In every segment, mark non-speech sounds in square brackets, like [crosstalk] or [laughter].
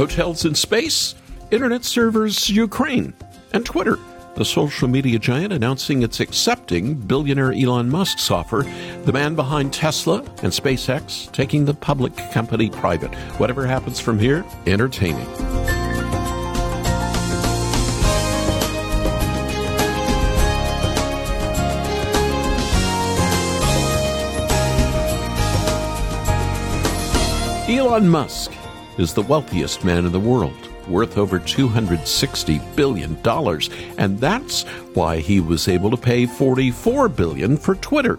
hotels in space, internet servers Ukraine, and Twitter, the social media giant announcing it's accepting billionaire Elon Musk's offer, the man behind Tesla and SpaceX taking the public company private. Whatever happens from here, entertaining. Elon Musk is the wealthiest man in the world, worth over $260 billion. And that's why he was able to pay 44 billion for Twitter.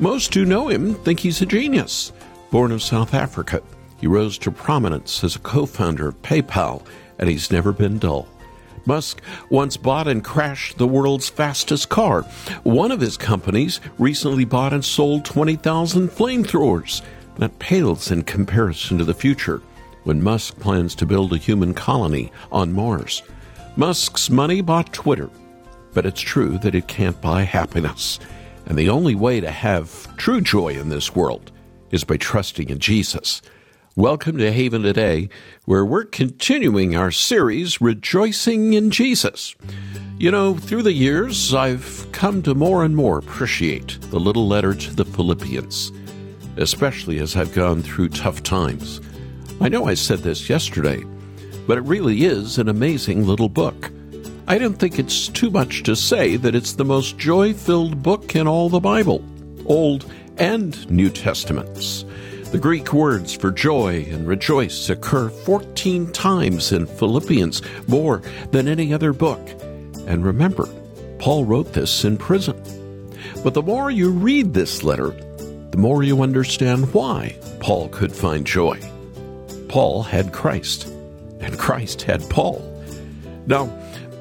Most who know him think he's a genius. Born of South Africa, he rose to prominence as a co-founder of PayPal, and he's never been dull. Musk once bought and crashed the world's fastest car. One of his companies recently bought and sold 20,000 flamethrowers. That pales in comparison to the future when Musk plans to build a human colony on Mars. Musk's money bought Twitter, but it's true that it can't buy happiness. And the only way to have true joy in this world is by trusting in Jesus. Welcome to Haven Today, where we're continuing our series, Rejoicing in Jesus. You know, through the years, I've come to more and more appreciate the little letter to the Philippians especially as I've gone through tough times. I know I said this yesterday, but it really is an amazing little book. I don't think it's too much to say that it's the most joy filled book in all the Bible, Old and New Testaments. The Greek words for joy and rejoice occur 14 times in Philippians, more than any other book. And remember, Paul wrote this in prison. But the more you read this letter, the more you understand why Paul could find joy. Paul had Christ, and Christ had Paul. Now,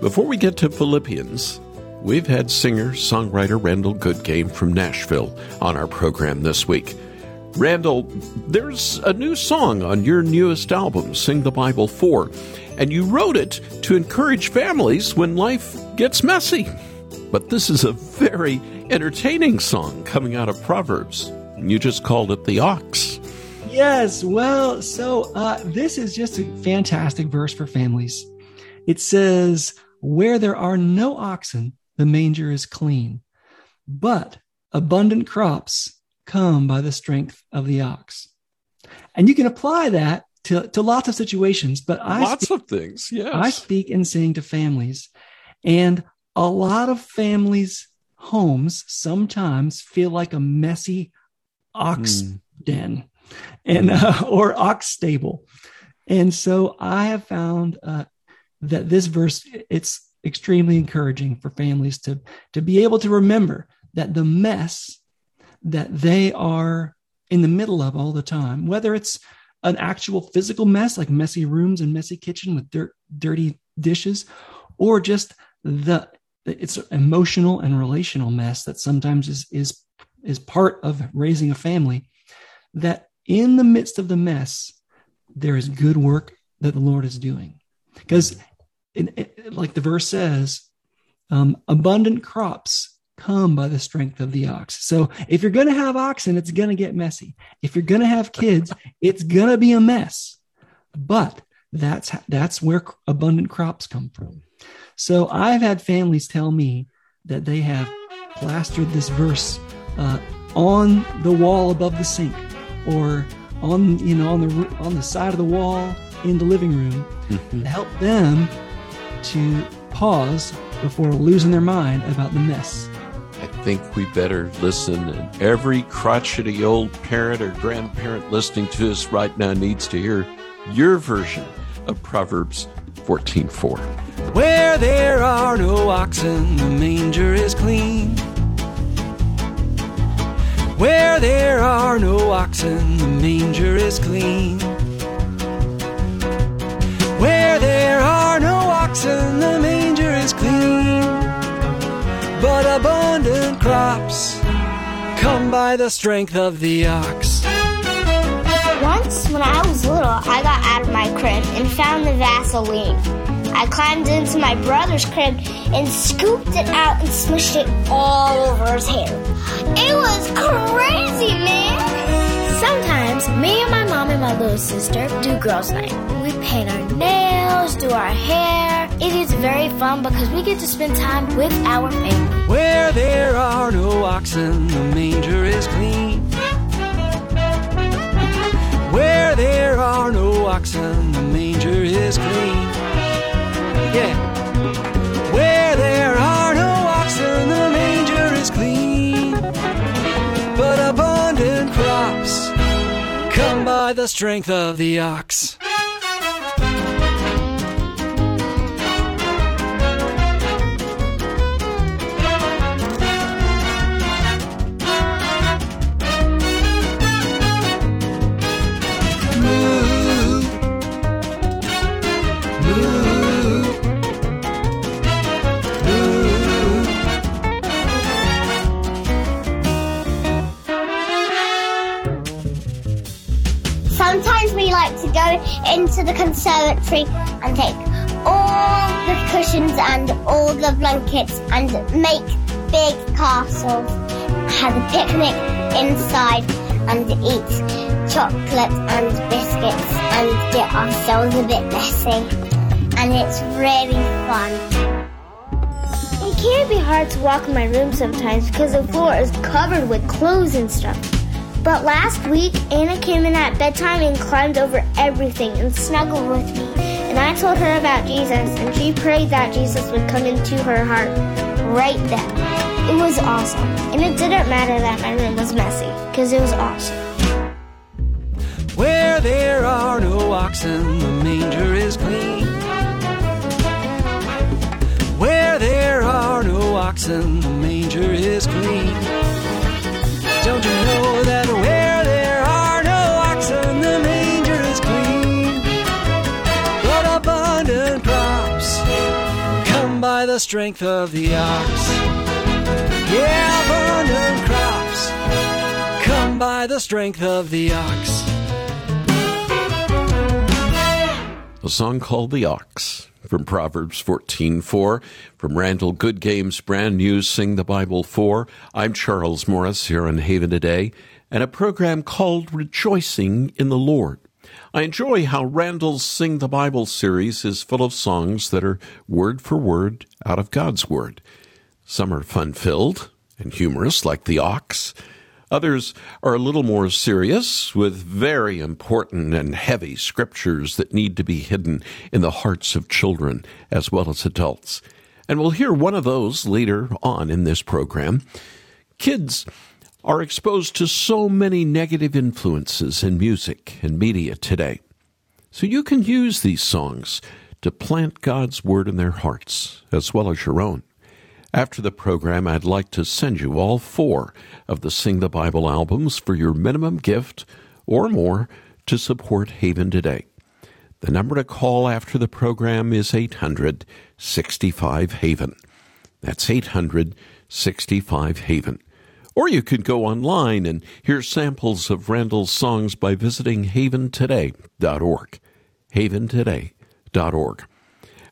before we get to Philippians, we've had singer songwriter Randall Goodgame from Nashville on our program this week. Randall, there's a new song on your newest album, Sing the Bible 4, and you wrote it to encourage families when life gets messy. But this is a very entertaining song coming out of Proverbs. You just called it the ox. Yes. Well, so uh, this is just a fantastic verse for families. It says, Where there are no oxen, the manger is clean, but abundant crops come by the strength of the ox. And you can apply that to, to lots of situations, but I lots speak, of things. Yes. I speak and sing to families, and a lot of families' homes sometimes feel like a messy ox mm. den and uh, [laughs] or ox stable. And so i have found uh, that this verse it's extremely encouraging for families to to be able to remember that the mess that they are in the middle of all the time whether it's an actual physical mess like messy rooms and messy kitchen with dirt dirty dishes or just the it's emotional and relational mess that sometimes is is is part of raising a family, that in the midst of the mess, there is good work that the Lord is doing. Because, like the verse says, um, abundant crops come by the strength of the ox. So if you're going to have oxen, it's going to get messy. If you're going to have kids, [laughs] it's going to be a mess. But that's that's where abundant crops come from. So I've had families tell me that they have plastered this verse uh, on the wall above the sink or on you know on the on the side of the wall in the living room mm-hmm. to help them to pause before losing their mind about the mess. I think we better listen, and every crotchety old parent or grandparent listening to us right now needs to hear your version of Proverbs 14:4. Where there are no oxen, the manger is clean. Where there are no oxen, the manger is clean. Where there are no oxen, the manger is clean. But abundant crops come by the strength of the ox. Once, when I was little, I got out of my crib and found the Vaseline. I climbed into my brother's crib and scooped it out and smushed it all over his hair. It was crazy, man! Sometimes. Me and my mom and my little sister do girls' night. We paint our nails, do our hair. It is very fun because we get to spend time with our family. Where there are no oxen, the manger is clean. Where there are no oxen, the manger is clean. Yeah. The strength of the ox. Like to go into the conservatory and take all the cushions and all the blankets and make big castles. Have a picnic inside and eat chocolate and biscuits and get ourselves a bit messy. And it's really fun. It can be hard to walk in my room sometimes because the floor is covered with clothes and stuff. But last week, Anna came in at bedtime and climbed over everything and snuggled with me. And I told her about Jesus, and she prayed that Jesus would come into her heart right then. It was awesome. And it didn't matter that my room was messy, because it was awesome. Where there are no oxen, the manger is clean. Where there are no oxen, the manger is clean. Strength of the ox. Yeah, abundant crops come by the strength of the ox. A song called The Ox from Proverbs 14:4 from Randall Goodgame's brand new Sing the Bible 4. I'm Charles Morris here on Haven today and a program called Rejoicing in the Lord. I enjoy how Randall's Sing the Bible series is full of songs that are word for word out of God's word. Some are fun-filled and humorous like The Ox. Others are a little more serious, with very important and heavy scriptures that need to be hidden in the hearts of children as well as adults. And we'll hear one of those later on in this program. Kids are exposed to so many negative influences in music and media today. So you can use these songs to plant God's word in their hearts as well as your own. After the program, I'd like to send you all four of the Sing the Bible albums for your minimum gift or more to support Haven today. The number to call after the program is 800 65 Haven. That's 800 65 Haven. Or you could go online and hear samples of Randall's songs by visiting haventoday.org. Haventoday.org.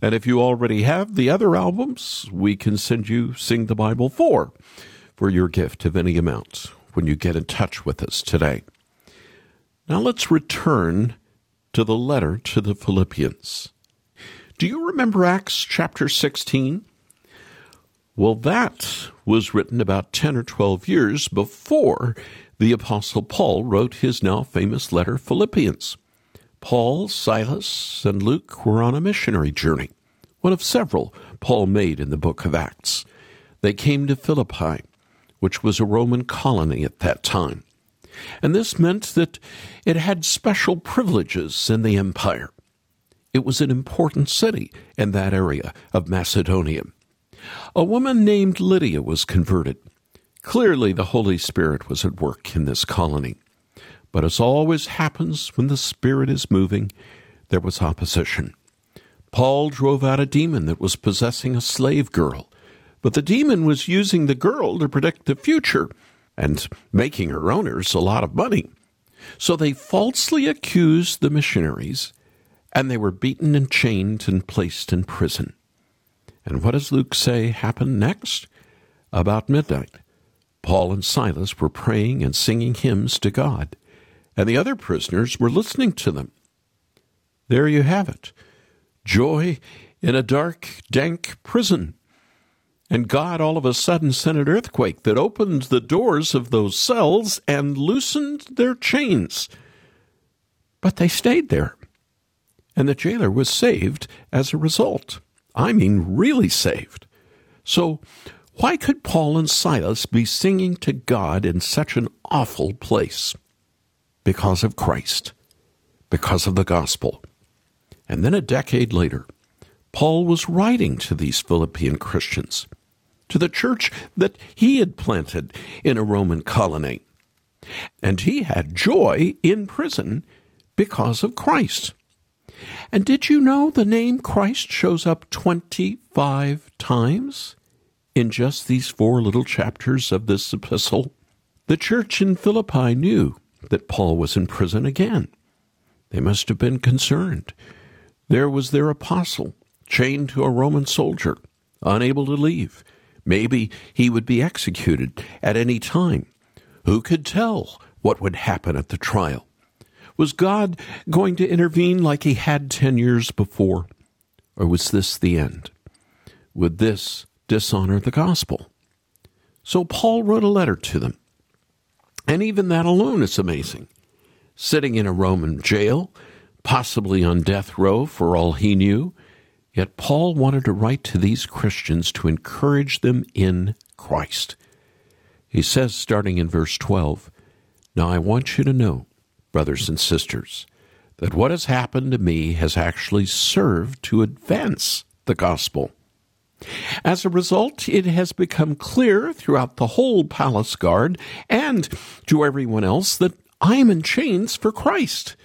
And if you already have the other albums, we can send you Sing the Bible 4 for your gift of any amount when you get in touch with us today. Now let's return to the letter to the Philippians. Do you remember Acts chapter 16? Well, that was written about 10 or 12 years before the Apostle Paul wrote his now famous letter, Philippians. Paul, Silas, and Luke were on a missionary journey, one of several Paul made in the book of Acts. They came to Philippi, which was a Roman colony at that time. And this meant that it had special privileges in the empire. It was an important city in that area of Macedonia. A woman named Lydia was converted. Clearly, the Holy Spirit was at work in this colony. But as always happens when the Spirit is moving, there was opposition. Paul drove out a demon that was possessing a slave girl, but the demon was using the girl to predict the future and making her owners a lot of money. So they falsely accused the missionaries, and they were beaten and chained and placed in prison. And what does Luke say happened next? About midnight, Paul and Silas were praying and singing hymns to God, and the other prisoners were listening to them. There you have it joy in a dark, dank prison. And God all of a sudden sent an earthquake that opened the doors of those cells and loosened their chains. But they stayed there. And the jailer was saved as a result. I mean, really saved. So, why could Paul and Silas be singing to God in such an awful place? Because of Christ, because of the gospel. And then a decade later, Paul was writing to these Philippian Christians to the church that he had planted in a Roman colony. And he had joy in prison because of Christ. And did you know the name Christ shows up 25 times in just these four little chapters of this epistle? The church in Philippi knew that Paul was in prison again. They must have been concerned. There was their apostle, chained to a Roman soldier, unable to leave. Maybe he would be executed at any time. Who could tell what would happen at the trial? Was God going to intervene like he had ten years before? Or was this the end? Would this dishonor the gospel? So Paul wrote a letter to them. And even that alone is amazing. Sitting in a Roman jail, possibly on death row for all he knew, Yet Paul wanted to write to these Christians to encourage them in Christ. He says, starting in verse 12, Now I want you to know, brothers and sisters, that what has happened to me has actually served to advance the gospel. As a result, it has become clear throughout the whole palace guard and to everyone else that I am in chains for Christ.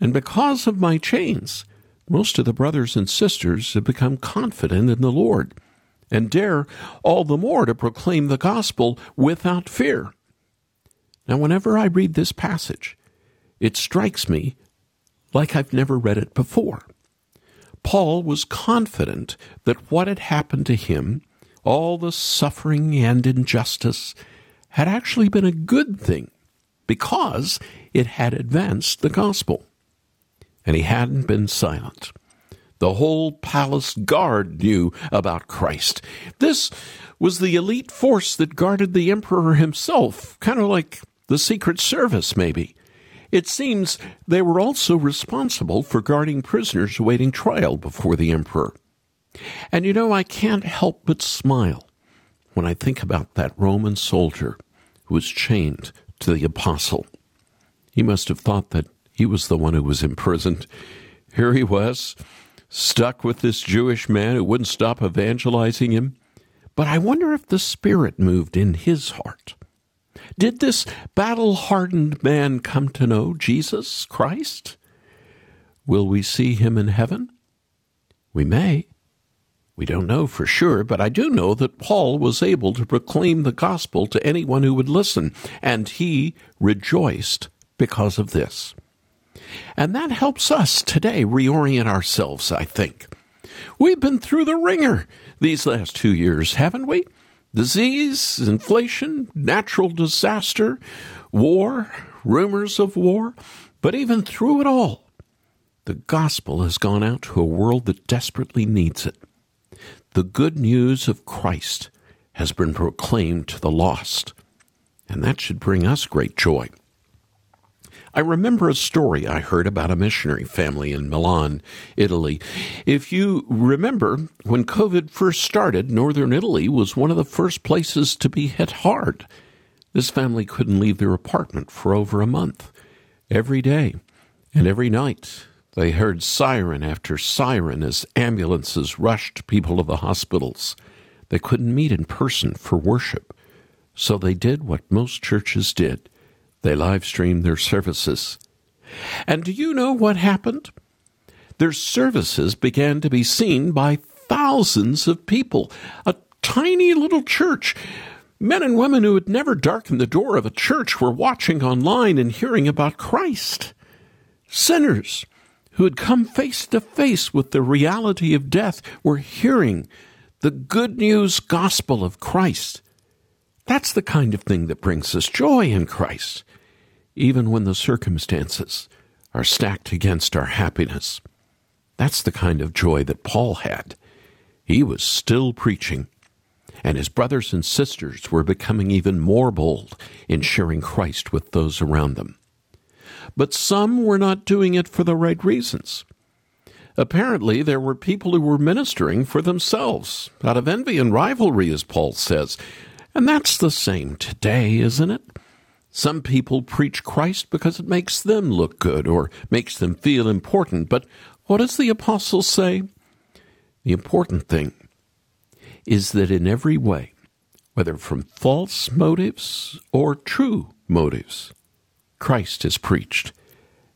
And because of my chains, most of the brothers and sisters have become confident in the Lord and dare all the more to proclaim the gospel without fear. Now, whenever I read this passage, it strikes me like I've never read it before. Paul was confident that what had happened to him, all the suffering and injustice, had actually been a good thing because it had advanced the gospel and he hadn't been silent. The whole palace guard knew about Christ. This was the elite force that guarded the emperor himself, kind of like the Secret Service, maybe. It seems they were also responsible for guarding prisoners awaiting trial before the emperor. And you know, I can't help but smile when I think about that Roman soldier who was chained to the apostle. He must have thought that he was the one who was imprisoned. Here he was, stuck with this Jewish man who wouldn't stop evangelizing him. But I wonder if the Spirit moved in his heart. Did this battle hardened man come to know Jesus Christ? Will we see him in heaven? We may. We don't know for sure, but I do know that Paul was able to proclaim the gospel to anyone who would listen, and he rejoiced because of this. And that helps us today reorient ourselves, I think. We've been through the ringer these last two years, haven't we? Disease, inflation, natural disaster, war, rumors of war. But even through it all, the gospel has gone out to a world that desperately needs it. The good news of Christ has been proclaimed to the lost, and that should bring us great joy. I remember a story I heard about a missionary family in Milan, Italy. If you remember, when COVID first started, northern Italy was one of the first places to be hit hard. This family couldn't leave their apartment for over a month. Every day and every night, they heard siren after siren as ambulances rushed people to the hospitals. They couldn't meet in person for worship, so they did what most churches did they live streamed their services. And do you know what happened? Their services began to be seen by thousands of people. A tiny little church. Men and women who had never darkened the door of a church were watching online and hearing about Christ. Sinners who had come face to face with the reality of death were hearing the good news gospel of Christ. That's the kind of thing that brings us joy in Christ. Even when the circumstances are stacked against our happiness. That's the kind of joy that Paul had. He was still preaching, and his brothers and sisters were becoming even more bold in sharing Christ with those around them. But some were not doing it for the right reasons. Apparently, there were people who were ministering for themselves, out of envy and rivalry, as Paul says. And that's the same today, isn't it? Some people preach Christ because it makes them look good or makes them feel important. But what does the apostle say? The important thing is that in every way, whether from false motives or true motives, Christ is preached.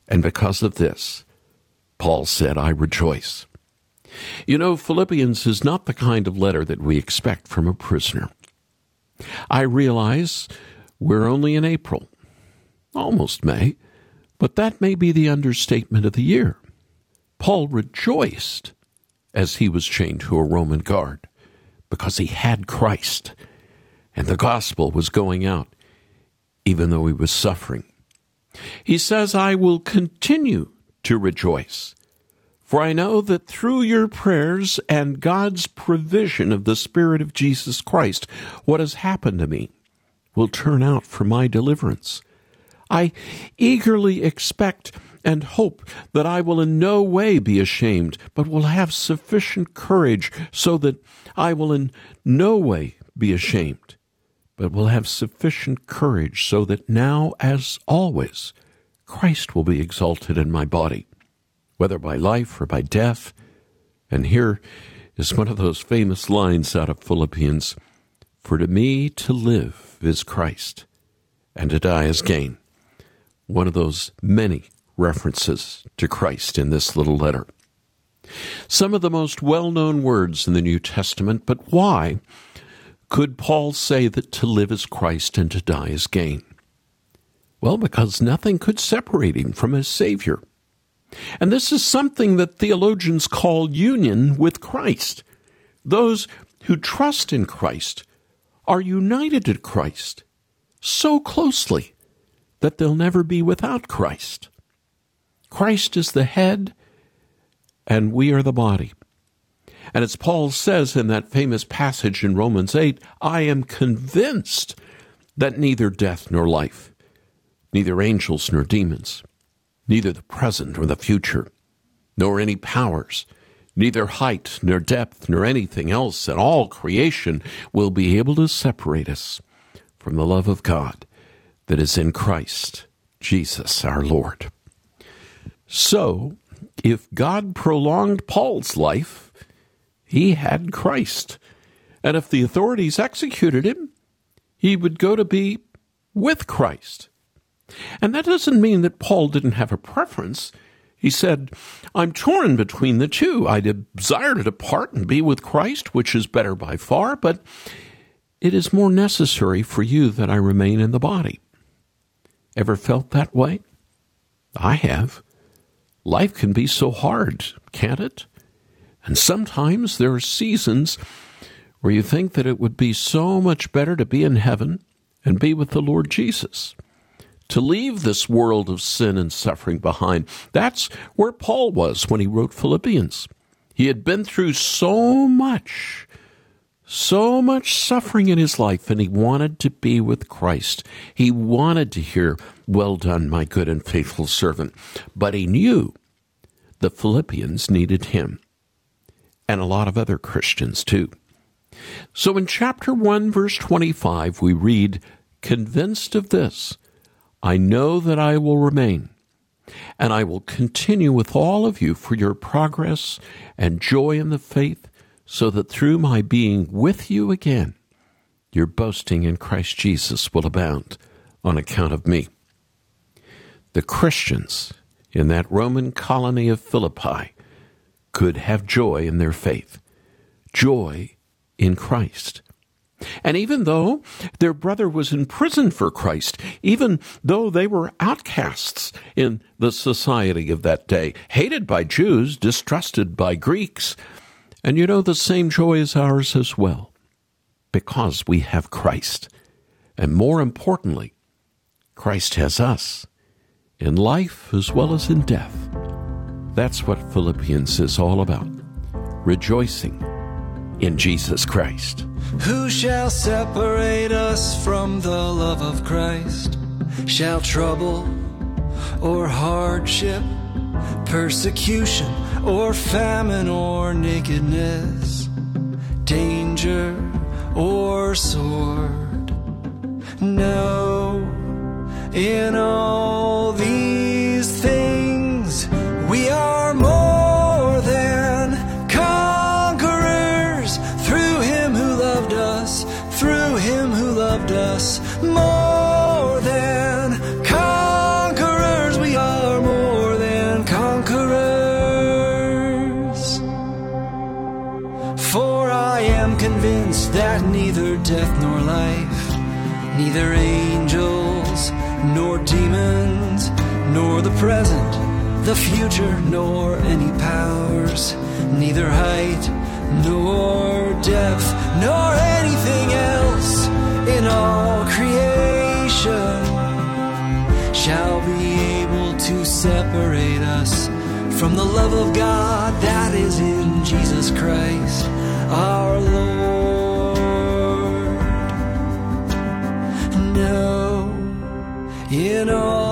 And because of this, Paul said, I rejoice. You know, Philippians is not the kind of letter that we expect from a prisoner. I realize we're only in April, almost May, but that may be the understatement of the year. Paul rejoiced as he was chained to a Roman guard because he had Christ and the gospel was going out even though he was suffering. He says, I will continue to rejoice. For I know that through your prayers and God's provision of the Spirit of Jesus Christ, what has happened to me will turn out for my deliverance. I eagerly expect and hope that I will in no way be ashamed, but will have sufficient courage so that I will in no way be ashamed, but will have sufficient courage so that now, as always, Christ will be exalted in my body, whether by life or by death. And here is one of those famous lines out of Philippians For to me to live is Christ, and to die is gain. One of those many references to Christ in this little letter. Some of the most well known words in the New Testament, but why could Paul say that to live is Christ and to die is gain? Well, because nothing could separate him from his Savior. And this is something that theologians call union with Christ. Those who trust in Christ are united to Christ so closely that they'll never be without Christ. Christ is the head, and we are the body. And as Paul says in that famous passage in Romans 8, I am convinced that neither death nor life, neither angels nor demons, neither the present nor the future, nor any powers, neither height nor depth nor anything else in all creation will be able to separate us from the love of God that is in Christ Jesus our Lord. So, if God prolonged Paul's life, he had Christ. And if the authorities executed him, he would go to be with Christ. And that doesn't mean that Paul didn't have a preference. He said, I'm torn between the two. I desire to depart and be with Christ, which is better by far, but it is more necessary for you that I remain in the body. Ever felt that way? I have. Life can be so hard, can't it? And sometimes there are seasons where you think that it would be so much better to be in heaven and be with the Lord Jesus to leave this world of sin and suffering behind. That's where Paul was when he wrote Philippians. He had been through so much, so much suffering in his life, and he wanted to be with Christ. He wanted to hear, Well done, my good and faithful servant. But he knew the Philippians needed him, and a lot of other Christians too. So in chapter 1, verse 25, we read, Convinced of this, I know that I will remain, and I will continue with all of you for your progress and joy in the faith, so that through my being with you again, your boasting in Christ Jesus will abound on account of me. The Christians in that Roman colony of Philippi could have joy in their faith, joy in Christ. And even though their brother was in prison for Christ, even though they were outcasts in the society of that day, hated by Jews, distrusted by Greeks, and you know, the same joy is ours as well, because we have Christ. And more importantly, Christ has us in life as well as in death. That's what Philippians is all about rejoicing in Jesus Christ. Who shall separate us from the love of Christ? Shall trouble or hardship, persecution or famine or nakedness, danger or sword? No, in all that neither death nor life, neither angels nor demons, nor the present, the future, nor any powers, neither height nor depth, nor anything else in all creation shall be able to separate us from the love of God that is in Jesus Christ our Lord. In all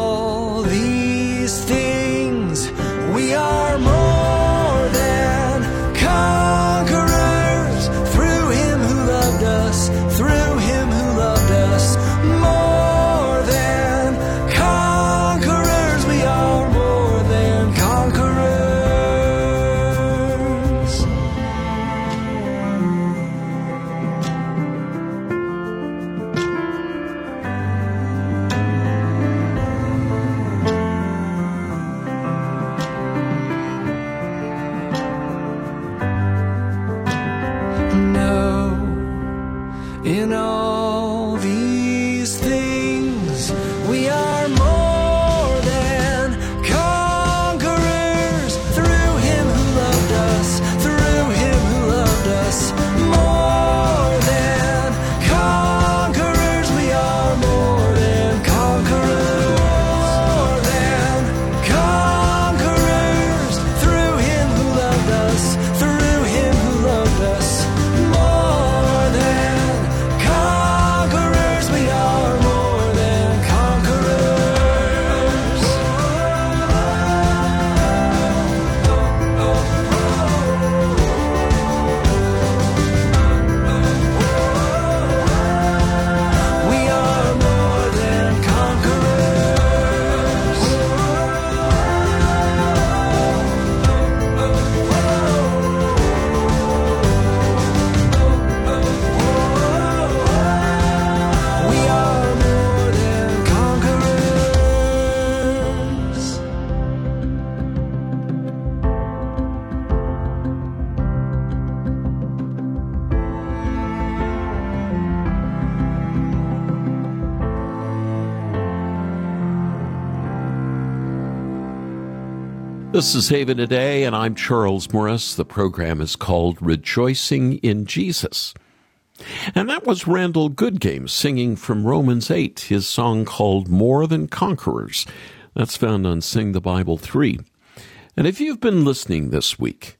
This is Haven Today, and I'm Charles Morris. The program is called Rejoicing in Jesus. And that was Randall Goodgame singing from Romans 8, his song called More Than Conquerors. That's found on Sing the Bible 3. And if you've been listening this week,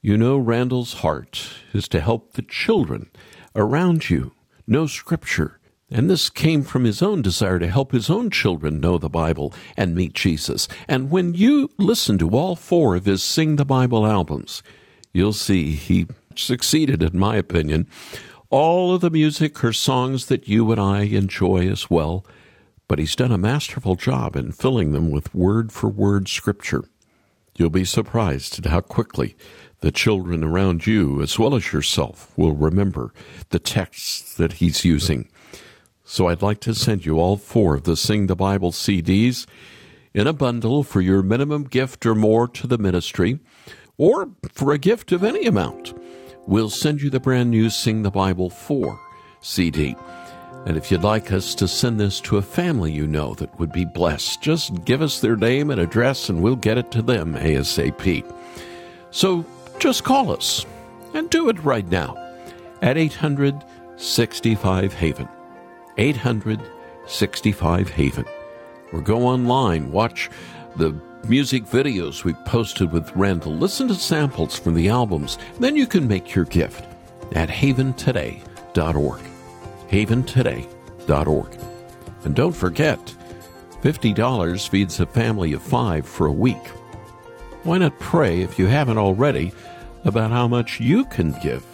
you know Randall's heart is to help the children around you know Scripture. And this came from his own desire to help his own children know the Bible and meet Jesus. And when you listen to all four of his Sing the Bible albums, you'll see he succeeded, in my opinion. All of the music are songs that you and I enjoy as well, but he's done a masterful job in filling them with word for word scripture. You'll be surprised at how quickly the children around you, as well as yourself, will remember the texts that he's using. So I'd like to send you all four of the Sing the Bible CDs in a bundle for your minimum gift or more to the ministry, or for a gift of any amount. We'll send you the brand new Sing the Bible 4 CD. And if you'd like us to send this to a family you know that would be blessed, just give us their name and address and we'll get it to them ASAP. So just call us and do it right now at 800 65 Haven. 800 65 Haven. or go online, watch the music videos we posted with Randall, listen to samples from the albums, then you can make your gift at haventoday.org. Haventoday.org. And don't forget, $50 feeds a family of five for a week. Why not pray, if you haven't already, about how much you can give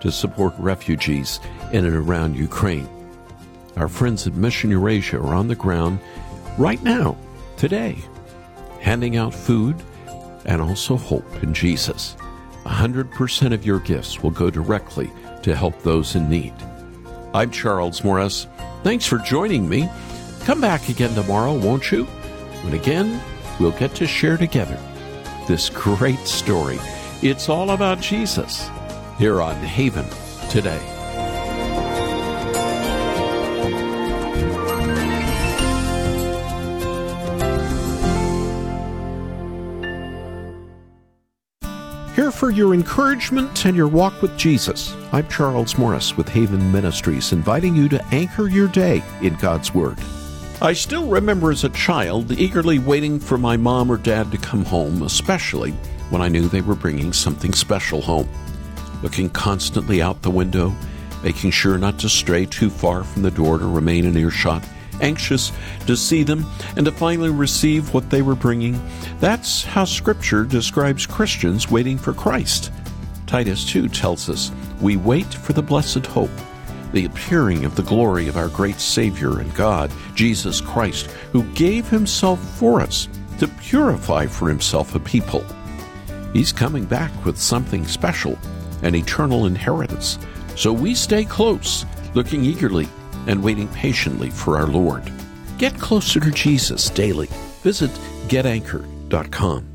to support refugees in and around Ukraine? Our friends at Mission Eurasia are on the ground right now, today, handing out food and also hope in Jesus. 100% of your gifts will go directly to help those in need. I'm Charles Morris. Thanks for joining me. Come back again tomorrow, won't you? When again, we'll get to share together this great story. It's all about Jesus here on Haven today. For your encouragement and your walk with Jesus. I'm Charles Morris with Haven Ministries, inviting you to anchor your day in God's Word. I still remember as a child eagerly waiting for my mom or dad to come home, especially when I knew they were bringing something special home. Looking constantly out the window, making sure not to stray too far from the door to remain in earshot, anxious to see them and to finally receive what they were bringing. That's how Scripture describes Christians waiting for Christ. Titus 2 tells us, We wait for the blessed hope, the appearing of the glory of our great Savior and God, Jesus Christ, who gave himself for us to purify for himself a people. He's coming back with something special, an eternal inheritance. So we stay close, looking eagerly and waiting patiently for our Lord. Get closer to Jesus daily. Visit getanchor.com.